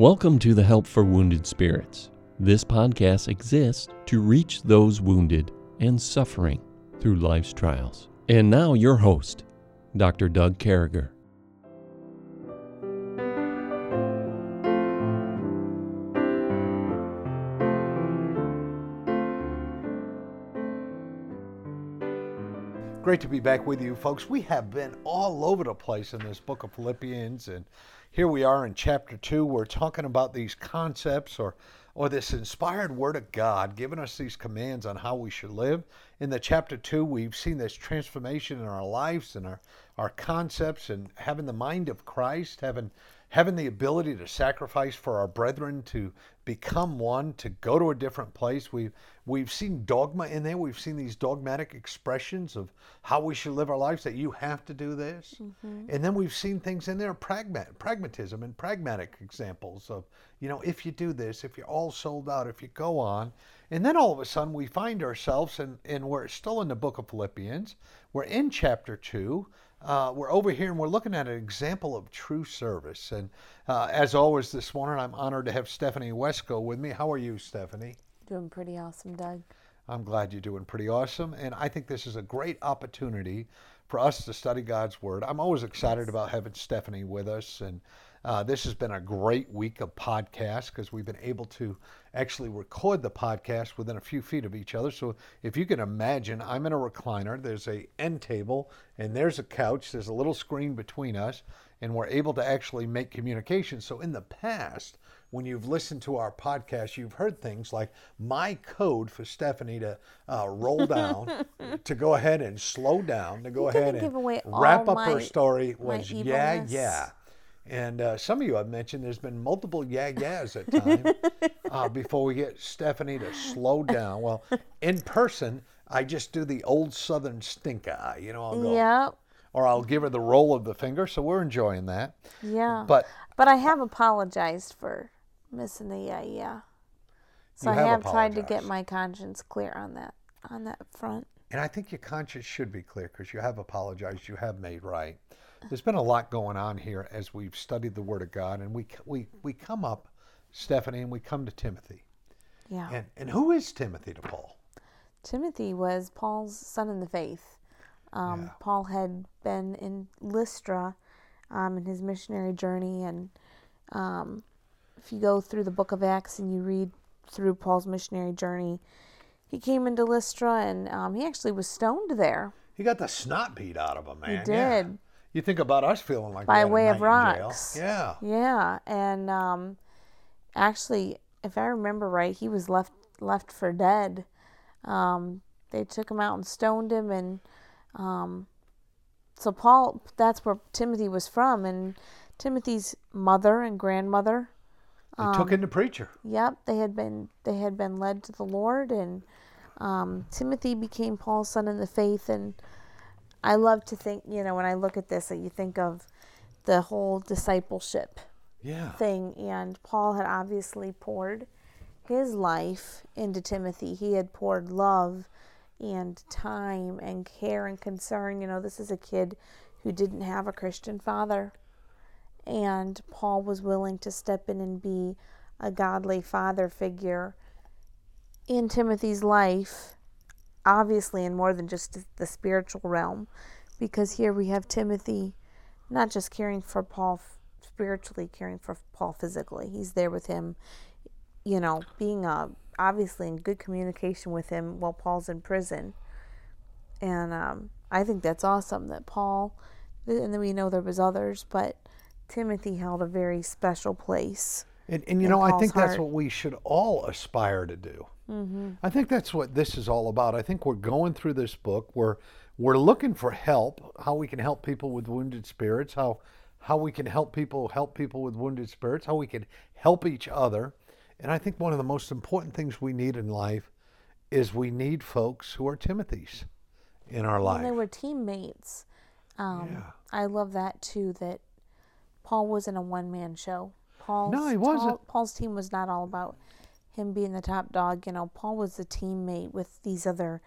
Welcome to the Help for Wounded Spirits. This podcast exists to reach those wounded and suffering through life's trials. And now, your host, Dr. Doug Carriger. Great to be back with you, folks. We have been all over the place in this book of Philippians, and here we are in chapter two. We're talking about these concepts or or this inspired word of God giving us these commands on how we should live. In the chapter two, we've seen this transformation in our lives and our, our concepts and having the mind of Christ, having having the ability to sacrifice for our brethren to become one, to go to a different place. We've we've seen dogma in there. We've seen these dogmatic expressions of how we should live our lives. That you have to do this, mm-hmm. and then we've seen things in there pragmat, pragmatism and pragmatic examples of you know if you do this, if you're all sold out, if you go on, and then all of a sudden we find ourselves and and we're still in the book of Philippians. We're in chapter two uh, we're over here and we're looking at an example of true service. And uh, as always, this morning, I'm honored to have Stephanie Wesco with me. How are you, Stephanie? Doing pretty awesome, Doug. I'm glad you're doing pretty awesome. And I think this is a great opportunity for us to study God's Word. I'm always excited about having Stephanie with us. And uh, this has been a great week of podcasts because we've been able to actually record the podcast within a few feet of each other. So if you can imagine, I'm in a recliner. There's a end table and there's a couch. There's a little screen between us, and we're able to actually make communication. So in the past, when you've listened to our podcast, you've heard things like my code for Stephanie to uh, roll down, to go ahead and slow down, to go ahead and wrap up my, her story was yeah, yeah. And uh, some of you have mentioned there's been multiple yeah yeahs at times uh, before we get Stephanie to slow down. Well, in person, I just do the old Southern stink eye. You know, I'll go. Yep. Or I'll give her the roll of the finger. So we're enjoying that. Yeah. But but I have apologized for missing the yeah yeah. So I have, have tried to get my conscience clear on that on that front. And I think your conscience should be clear because you have apologized. You have made right there's been a lot going on here as we've studied the Word of God, and we we we come up, Stephanie, and we come to Timothy. Yeah. And and who is Timothy to Paul? Timothy was Paul's son in the faith. Um, yeah. Paul had been in Lystra um, in his missionary journey, and um, if you go through the book of Acts and you read through Paul's missionary journey, he came into Lystra and um, he actually was stoned there. He got the snot beat out of him, man. He did. Yeah. You think about us feeling like that. by way of rocks. Yeah. Yeah, and um, actually, if I remember right, he was left left for dead. Um, they took him out and stoned him, and um, so Paul. That's where Timothy was from, and Timothy's mother and grandmother. They um, took in the preacher. Yep, they had been they had been led to the Lord, and um, Timothy became Paul's son in the faith, and I love to think, you know, when I look at this, that you think of the whole discipleship yeah. thing. And Paul had obviously poured his life into Timothy. He had poured love and time and care and concern. You know, this is a kid who didn't have a Christian father. And Paul was willing to step in and be a godly father figure in Timothy's life obviously in more than just the spiritual realm, because here we have Timothy not just caring for Paul spiritually, caring for Paul physically. He's there with him, you know, being uh, obviously in good communication with him while Paul's in prison. And um, I think that's awesome that Paul, and then we know there was others, but Timothy held a very special place. And, and you know, Paul's I think that's what we should all aspire to do. Mm-hmm. I think that's what this is all about. I think we're going through this book. We're we're looking for help, how we can help people with wounded spirits, how how we can help people help people with wounded spirits, how we can help each other. And I think one of the most important things we need in life is we need folks who are Timothy's in our life. And they were teammates. Um, yeah. I love that too. That Paul wasn't a one man show. Paul's, no, he wasn't. Paul's team was not all about him being the top dog, you know, Paul was a teammate with these other,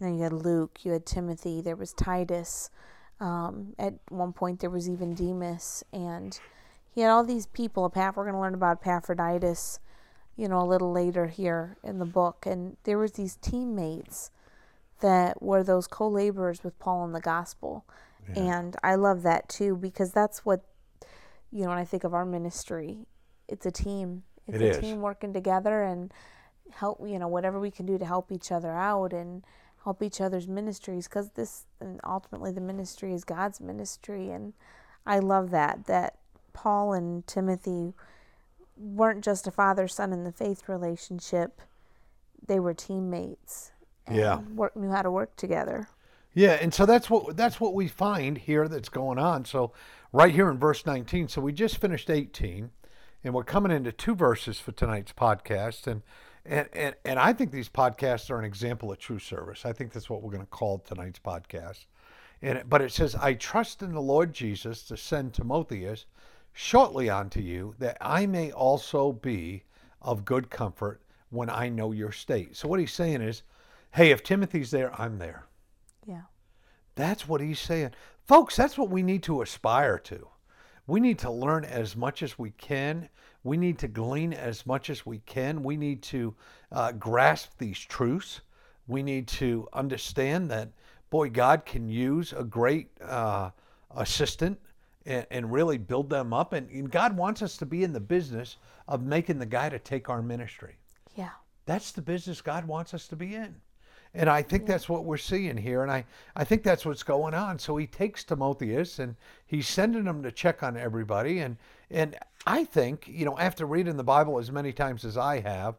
you know, you had Luke, you had Timothy, there was Titus. Um, at one point, there was even Demas, and he had all these people. We're going to learn about Epaphroditus, you know, a little later here in the book. And there was these teammates that were those co-laborers with Paul in the gospel. Yeah. And I love that too because that's what you know when I think of our ministry, it's a team. It's it a is. team working together and help you know whatever we can do to help each other out and help each other's ministries because this and ultimately the ministry is God's ministry and I love that that Paul and Timothy weren't just a father son in the faith relationship they were teammates yeah work, knew how to work together yeah and so that's what that's what we find here that's going on so right here in verse 19 so we just finished 18 and we're coming into two verses for tonight's podcast and and, and, and I think these podcasts are an example of true service. I think that's what we're going to call tonight's podcast. And but it says, I trust in the Lord Jesus to send Timotheus shortly unto you, that I may also be of good comfort when I know your state. So what he's saying is, hey, if Timothy's there, I'm there. Yeah. That's what he's saying. Folks, that's what we need to aspire to. We need to learn as much as we can we need to glean as much as we can. We need to uh, grasp these truths. We need to understand that, boy, God can use a great uh, assistant and, and, really build them up. And, and God wants us to be in the business of making the guy to take our ministry. Yeah. That's the business God wants us to be in. And I think that's what we're seeing here. And I, I think that's what's going on. So he takes Timotheus and he's sending him to check on everybody. And, and I think, you know, after reading the Bible as many times as I have,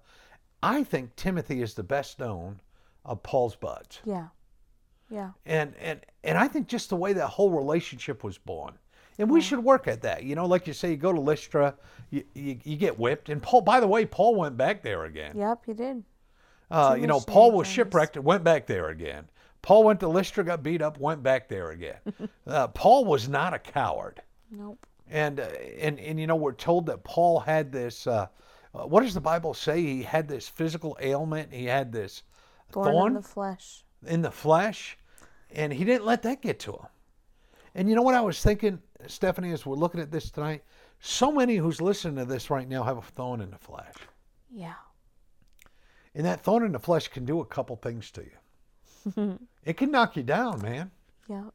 I think Timothy is the best known of Paul's buds. Yeah. Yeah. And, and, and I think just the way that whole relationship was born. And we should work at that. You know, like you say, you go to Lystra, you, you, you get whipped. And Paul, by the way, Paul went back there again. Yep, he did. Uh, you know, Paul was shipwrecked and went back there again. Paul went to Lystra, got beat up, went back there again. uh, Paul was not a coward. Nope. And, uh, and, and, you know, we're told that Paul had this, uh, uh, what does the Bible say? He had this physical ailment. He had this thorn, thorn in the flesh. In the flesh. And he didn't let that get to him. And you know what I was thinking, Stephanie, as we're looking at this tonight? So many who's listening to this right now have a thorn in the flesh. Yeah. And that thorn in the flesh can do a couple things to you. it can knock you down, man. Yeah.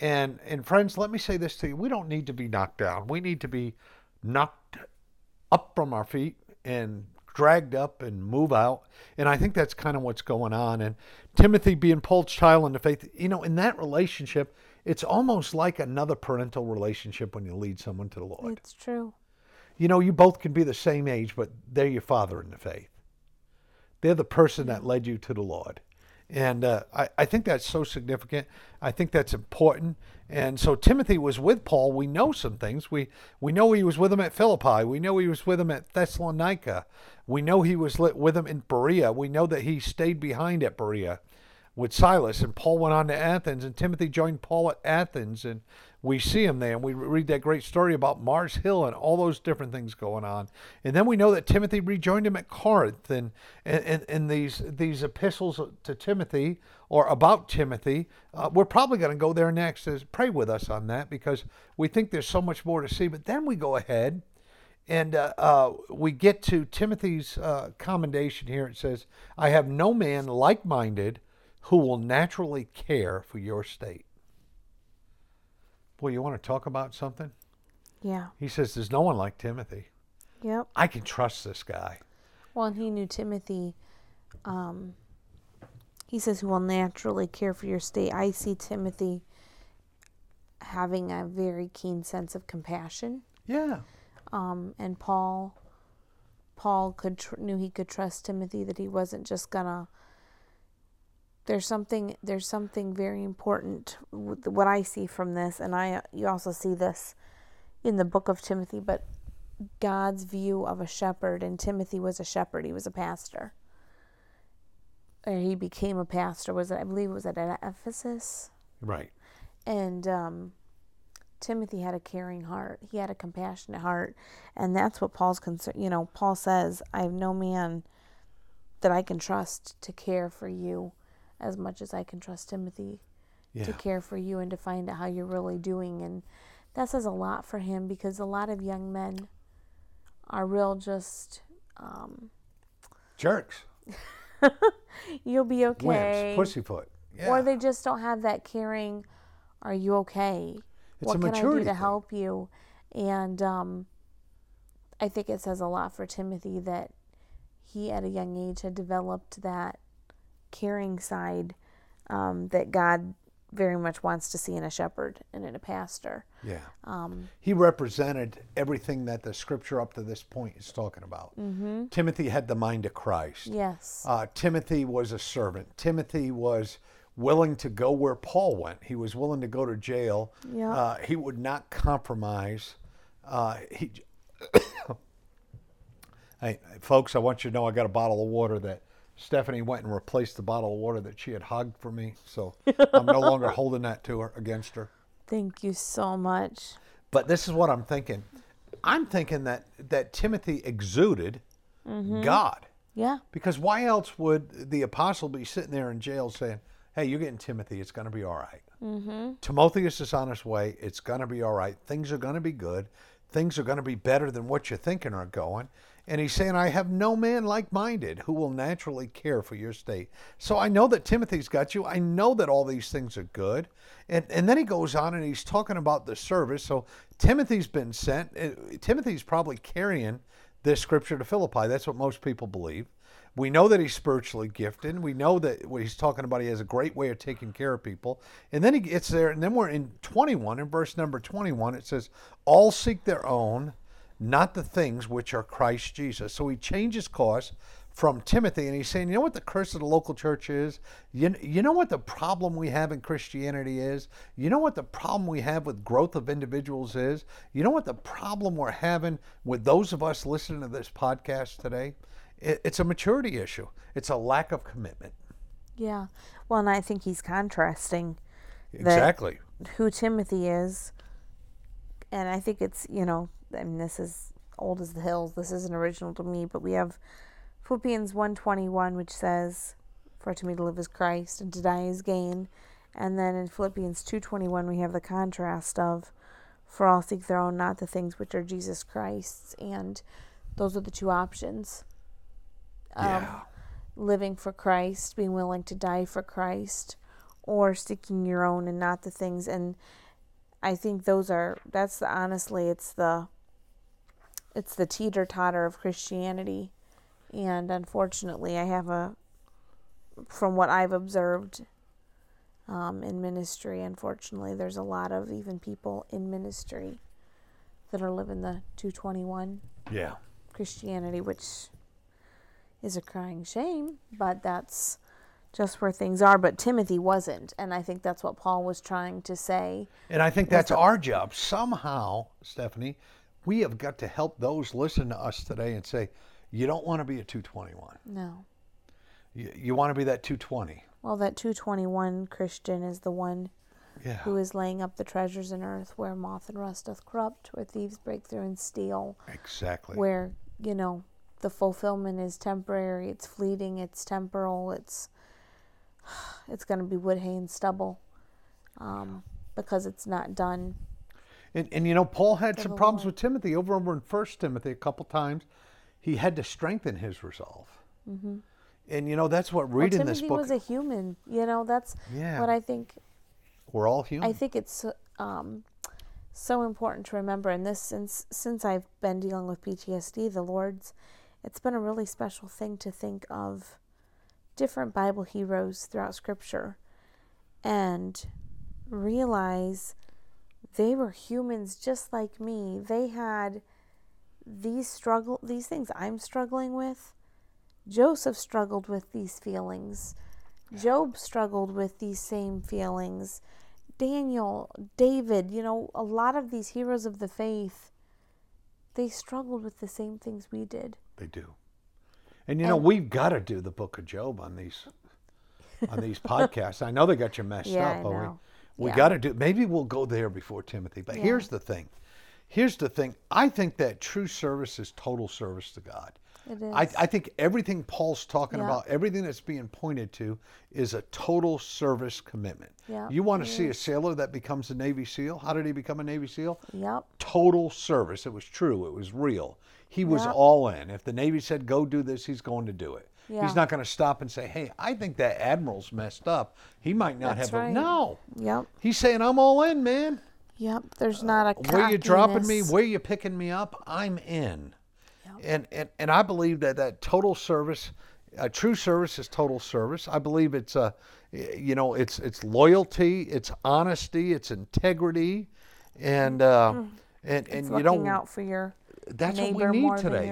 And and friends, let me say this to you. We don't need to be knocked down. We need to be knocked up from our feet and dragged up and move out. And I think that's kind of what's going on. And Timothy being Paul's child in the faith, you know, in that relationship, it's almost like another parental relationship when you lead someone to the Lord. It's true. You know, you both can be the same age, but they're your father in the faith. They're the person that led you to the Lord. And uh, I, I think that's so significant. I think that's important. And so Timothy was with Paul. We know some things. We, we know he was with him at Philippi. We know he was with him at Thessalonica. We know he was with him in Berea. We know that he stayed behind at Berea with Silas. And Paul went on to Athens. And Timothy joined Paul at Athens. And we see him there and we read that great story about Mars Hill and all those different things going on. And then we know that Timothy rejoined him at Corinth and and, and these these epistles to Timothy or about Timothy, uh, we're probably going to go there next. Is pray with us on that because we think there's so much more to see. But then we go ahead and uh, uh, we get to Timothy's uh, commendation here. It says, "I have no man like-minded who will naturally care for your state." Boy, you want to talk about something? Yeah. He says, There's no one like Timothy. Yep. I can trust this guy. Well, and he knew Timothy. Um, he says, Who will naturally care for your state. I see Timothy having a very keen sense of compassion. Yeah. Um, and Paul, Paul could tr- knew he could trust Timothy that he wasn't just gonna there's something there's something very important what I see from this and I you also see this in the book of Timothy but God's view of a shepherd and Timothy was a shepherd he was a pastor. Or he became a pastor was it I believe it was at Ephesus? Right. And um, Timothy had a caring heart he had a compassionate heart and that's what Paul's concern you know Paul says I have no man that I can trust to care for you as much as I can trust Timothy yeah. to care for you and to find out how you're really doing and that says a lot for him because a lot of young men are real just um, Jerks. you'll be okay Wimps. Pussyfoot. Yeah. or they just don't have that caring are you okay It's what a can i do to thing. help you and um, i think it says a lot for timothy that he at a young age had developed that caring side um, that god very much wants to see in a shepherd and in a pastor Yeah. um, He represented everything that the scripture up to this point is talking about. Mm-hmm. Timothy had the mind of Christ. yes Uh, Timothy was a servant. Timothy was willing to go where Paul went. He was willing to go to jail. Yeah. Uh, he would not compromise. Uh, he, hey, folks, I want you to know I got a bottle of water that Stephanie went and replaced the bottle of water that she had hogged for me. So I'm no longer holding that to her against her. thank you so much But this is what I'm thinking. I'm thinking that that Timothy exuded God. yeah Because why else would the apostle be sitting there in jail saying, "Hey, you're getting Timothy. It's going to be all right. Mm-hmm. Timotheus is on his way. It's going to be all right. Things are going to be good. Things are going to be better than what you're thinking are going." And he's saying, "I have no man like-minded who will naturally care for your state." So I know that Timothy's got you. I know that all these things are good. And and then he goes on and he's talking about the service. So Timothy's been sent. Uh, Timothy's probably carrying this scripture to Philippi. That's what most people believe. We know that he's spiritually gifted. We know that what he's talking about, he has a great way of taking care of people. And then he gets there, and then we're in 21, in verse number 21, it says, All seek their own, not the things which are Christ Jesus. So he changes course from Timothy, and he's saying, You know what the curse of the local church is? You, you know what the problem we have in Christianity is? You know what the problem we have with growth of individuals is? You know what the problem we're having with those of us listening to this podcast today? It, it's a maturity issue, it's a lack of commitment. yeah well and i think he's contrasting Exactly. who Timothy is. And I think it's, you know, I mean this is old as the hills. This isn't original to me, but we have Philippians 121 which says for to me to live is Christ and to die is gain. And then in Philippians 2:21 we have the contrast of for all seek their own not the things which are Jesus Christ's and those are the two options. Um, Yeah. living for Christ, being willing to die for Christ, or seeking your own and not the things. And I think those are that's the honestly it's the it's the teeter totter of Christianity. And unfortunately, I have a from what I've observed um, in ministry. Unfortunately, there's a lot of even people in ministry that are living the 221 Yeah. Christianity, which is a crying shame, but that's just where things are. But Timothy wasn't, and I think that's what Paul was trying to say. And I think that's our job. Somehow, Stephanie, we have got to help those listen to us today and say, you don't want to be a 221. No. You, you want to be that 220. Well, that 221 Christian is the one Yeah. who is laying up the treasures in earth where moth and rust doth corrupt, where thieves break through and steal, Exactly. where, you know, the fulfillment is temporary, it's fleeting, it's temporal, it's it's going to be wood, hay, and stubble um, because it's not done And, and you know, Paul had some problems Lord. with Timothy. Over and over in First Timothy, a couple times, he had to strengthen his resolve. Mm-hmm. And you know, that's what reading Timothy this book. was a human. You know, that's Yeah. what I think. we're all human. I think it's um, so important to remember. And this, since since I've been dealing with PTSD, the Lord's, it's been a really special thing to think of different Bible heroes throughout Scripture, and realize they were humans just like me. They had these struggle, these things I'm struggling with. Joseph struggled with these feelings. Job struggled with these same feelings. Daniel, David, you know, a lot of these heroes of the faith, they struggled with the same things we did. they do. And you oh. know, And- we've got to do the Book of Job on these on these podcasts. I know they got you messed Yeah, up, I but know. we we Yeah. got to do. Maybe we'll go there before Timothy. But Yeah. here's the thing. Here's the thing. I think that true service is total service to God. It is. I, I think everything Paul's talking about, everything that's being pointed to, is a total service commitment. Yeah, You want to see a sailor that becomes a Navy SEAL? How did he become a Navy SEAL? Yep. Total service. It was true. It was real. He was Yeah. all in. If the Navy said go do this, he's going to do it. Yeah. He's not going to stop and say, "Hey, I think that admiral's messed up. He might not That's have a no." Yep. He's saying, "I'm all in, man. Yep. There's not a Where you dropping me? Where you picking me up? I'm in." And, and and I believe that that total service, a true service is total service. I believe it's a, you know, it's it's loyalty, it's honesty, it's integrity, and uh, and and Mm. It's you looking know out for your that's what we need more today.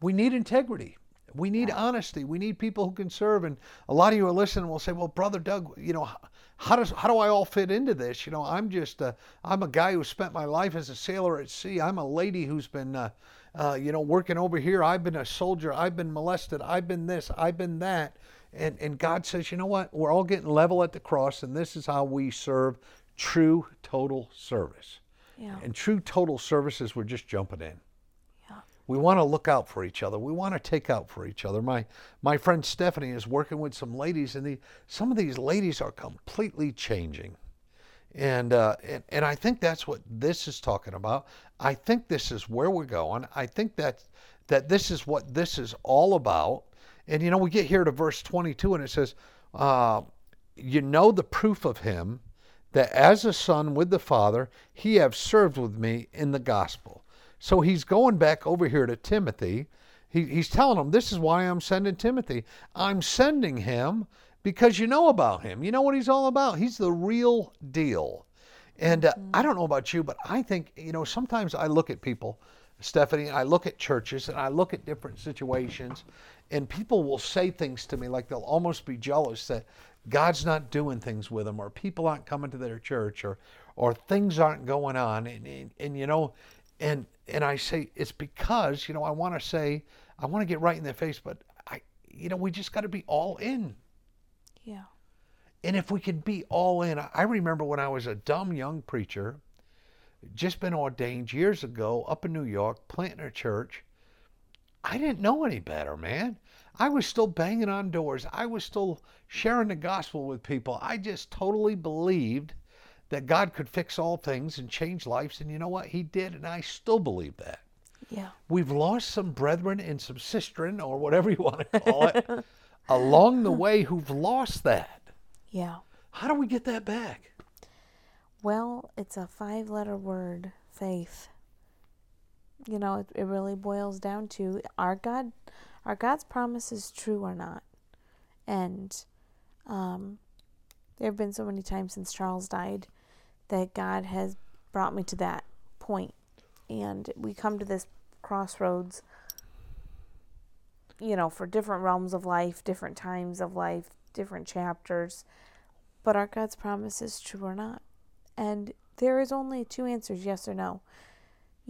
We need integrity. We need honesty. We need people who can serve. And a lot of you are listening will say, "Well, brother Doug, you know, how does how do I all fit into this? You know, I'm just a, I'm a guy who spent my life as a sailor at sea. I'm a lady who's been, uh, uh, you know, working over here. I've been a soldier. I've been molested. I've been this. I've been that." And and God says, "You know what? We're all getting level at the cross, and this is how we serve true total service." Yeah. And true total services, we're just jumping in. Yeah. We want to look out for each other. We want to take out for each other. My my friend Stephanie is working with some ladies, and the, some of these ladies are completely changing. And, uh, and and I think that's what this is talking about. I think this is where we're going. I think that that this is what this is all about. And you know, we get here to verse 22, and it says, uh, "You know the proof of him." That as a son with the Father, he have served with me in the gospel. So he's going back over here to Timothy. He, he's telling him, This is why I'm sending Timothy. I'm sending him because you know about him. You know what he's all about. He's the real deal. And uh, I don't know about you, but I think, you know, sometimes I look at people, Stephanie, I look at churches and I look at different situations, and people will say things to me like they'll almost be jealous that God's not doing things with them, or people aren't coming to their church, or or things aren't going on, and and, and you know, and and I say it's because you know I want to say I want to get right in their face, but I you know we just got to be all in. Yeah. And if we could be all in, I remember when I was a dumb young preacher, just been ordained years ago up in New York, planting a church. I didn't know any better, man. I was still banging on doors. I was still sharing the gospel with people. I just totally believed that God could fix all things and change lives. And you know what? He did, and I still believe that. Yeah. We've lost some brethren and some sistren, or whatever you want to call it, along the way who've lost that. Yeah. How do we get that back? Well, it's a five letter word, faith. You know, it, it really boils down to our God are God's promises true or not? And um, there have been so many times since Charles died that God has brought me to that point. And we come to this crossroads, you know, for different realms of life, different times of life, different chapters. But are God's promises true or not? And there is only two answers, yes or no.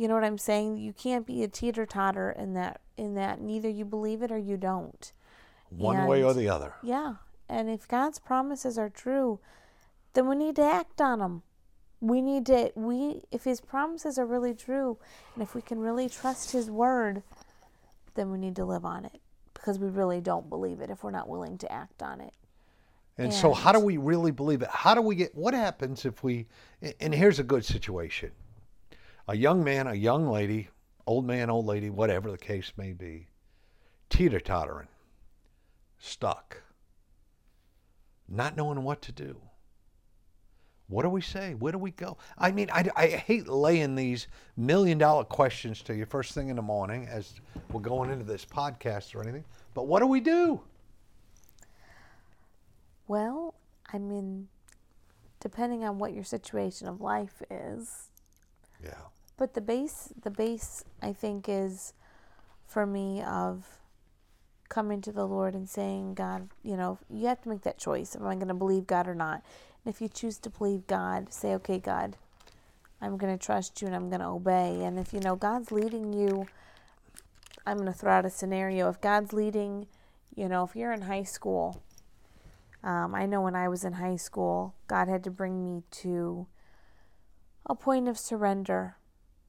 You know what I'm saying? You can't be a teeter totter in that in that neither you believe it or you don't. One way or the other. Yeah. And if God's promises are true, then we need to act on them. We need to we if his promises are really true and if we can really trust his word, then we need to live on it because we really don't believe it if we're not willing to act on it. And so, how do we really believe it? How do we get? What happens if we? And here's a good situation: a young man, a young lady, old man, old lady, whatever the case may be, teeter tottering, stuck, not knowing what to do. What do we say? Where do we go? I mean, I, I hate laying these million dollar questions to you first thing in the morning as we're going into this podcast or anything. But what do we do? Well, I mean, depending on what your situation of life is, Yeah. But the base, the base, I think, is for me of coming to the Lord and saying, God, you know, you have to make that choice. Am I going to believe God or not? And if you choose to believe God, say, okay, God, I'm going to trust you and I'm going to obey. And if you know God's leading you, I'm going to throw out a scenario. If God's leading, you know, if you're in high school, um, I know when I was in high school, God had to bring me to a point of surrender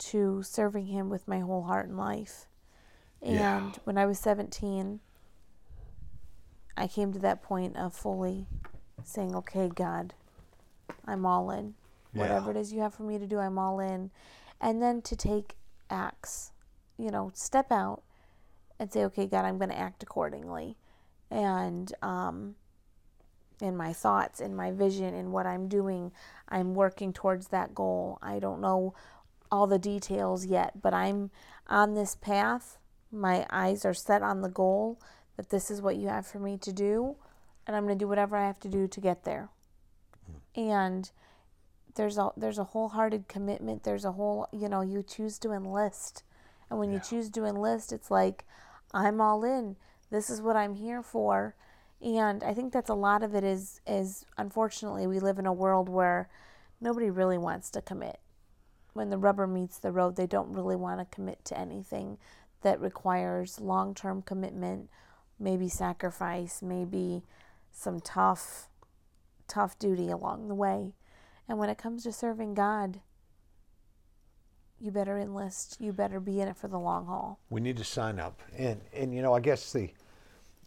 to serving Him with my whole heart and life. And Yeah. when I was 17, I came to that point of fully saying, okay, God, I'm all in. Yeah. Whatever it is you have for me to do, I'm all in. And then to take acts, you know, step out and say, okay, God, I'm going to act accordingly. And, um, in my thoughts, in my vision, in what I'm doing, I'm working towards that goal. I don't know all the details yet, but I'm on this path. My eyes are set on the goal that this is what you have for me to do, and I'm going to do whatever I have to do to get there. And there's a there's a wholehearted commitment. There's a whole, you know, you choose to enlist. And when you choose to enlist, it's like I'm all in. This is what I'm here for. And I think that's a lot of it is is unfortunately we live in a world where nobody really wants to commit. When the rubber meets the road, they don't really want to commit to anything that requires long-term commitment, maybe sacrifice, maybe some tough tough duty along the way. And when it comes to serving God, you better enlist. You better be in it for the long haul. We need to sign up. And and you know, I guess the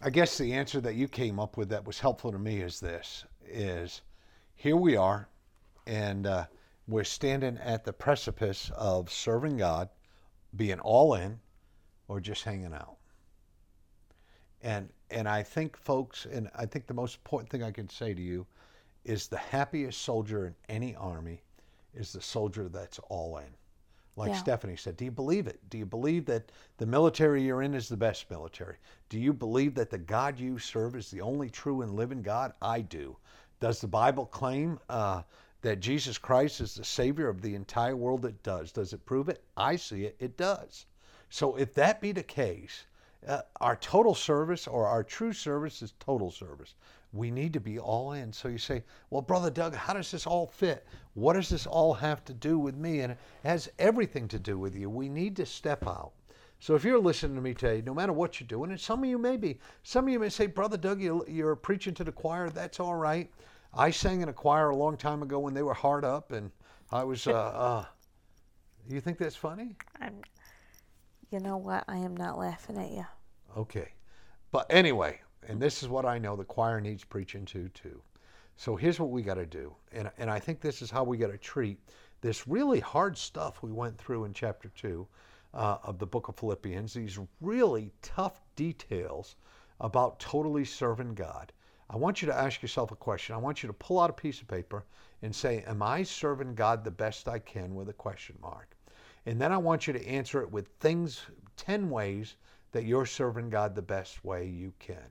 I guess the answer that you came up with that was helpful to me is this is here we are and uh, we're standing at the precipice of serving God, being all in or just hanging out. And and I think folks and I think the most important thing I can say to you is the happiest soldier in any army is the soldier that's all in. Like Yeah. Stephanie said, do you believe it? Do you believe that the military you're in is the best military? Do you believe that the God you serve is the only true and living God? I do. Does the Bible claim uh, that Jesus Christ is the Savior of the entire world? It does. Does it prove it? I see it. It does. So if that be the case, uh, our total service or our true service is total service. We need to be all in. So you say, well, Brother Doug, how does this all fit? What does this all have to do with me? And it has everything to do with you. We need to step out. So if you're listening to me today, no matter what you're doing, and some of you may be, some of you may say, Brother Doug, you- you're preaching to the choir. That's all right. I sang in a choir a long time ago when they were hard up, and I was, uh, uh, you think that's funny? I'm you know what? I am not laughing at you. Okay. But anyway, and this is what I know the choir needs preaching to too. So here's what we got to do. And, and I think this is how we got to treat this really hard stuff we went through in chapter 2 uh, of the book of Philippians, these really tough details about totally serving God. I want you to ask yourself a question. I want you to pull out a piece of paper and say, Am I serving God the best I can with a question mark? And then I want you to answer it with things, 10 ways that you're serving God the best way you can.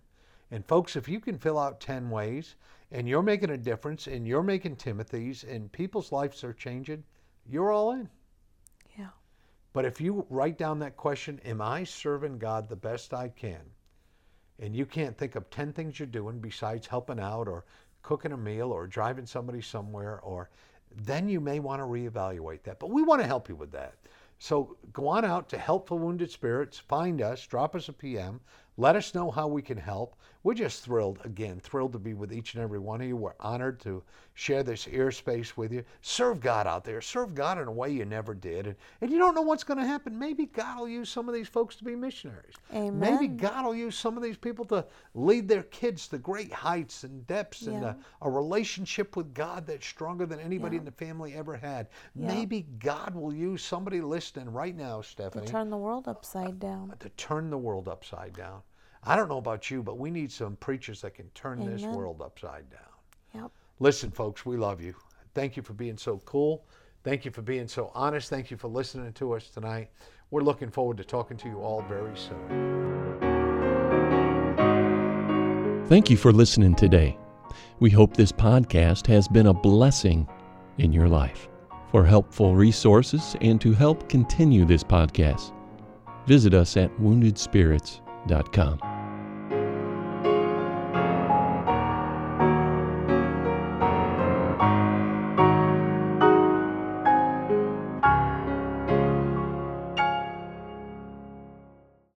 And folks, if you can fill out 10 ways and you're making a difference and you're making Timothy's and people's lives are changing, you're all in. Yeah. But if you write down that question, Am I serving God the best I can? And you can't think of 10 things you're doing besides helping out or cooking a meal or driving somebody somewhere, or then you may want to reevaluate that. But we want to help you with that. So go on out to Help for Wounded Spirits, find us, drop us a PM, let us know how we can help. We're just thrilled, again, thrilled to be with each and every one of you. We're honored to share this airspace with you. Serve God out there. Serve God in a way you never did. And, and you don't know what's going to happen. Maybe God will use some of these folks to be missionaries. Amen. Maybe God will use some of these people to lead their kids to great heights and depths and a, a relationship with God that's stronger than anybody Yeah. in the family ever had. Yeah. Maybe God will use somebody listening right now, Stephanie. To turn the world upside down. to turn the world upside down. I don't know about you, but we need some preachers that can turn this world upside down. Yep. Listen, folks, we love you. Thank you for being so cool. Thank you for being so honest. Thank you for listening to us tonight. We're looking forward to talking to you all very soon. Thank you for listening today. We hope this podcast has been a blessing in your life. For helpful resources and to help continue this podcast, visit us at woundedspirits.com.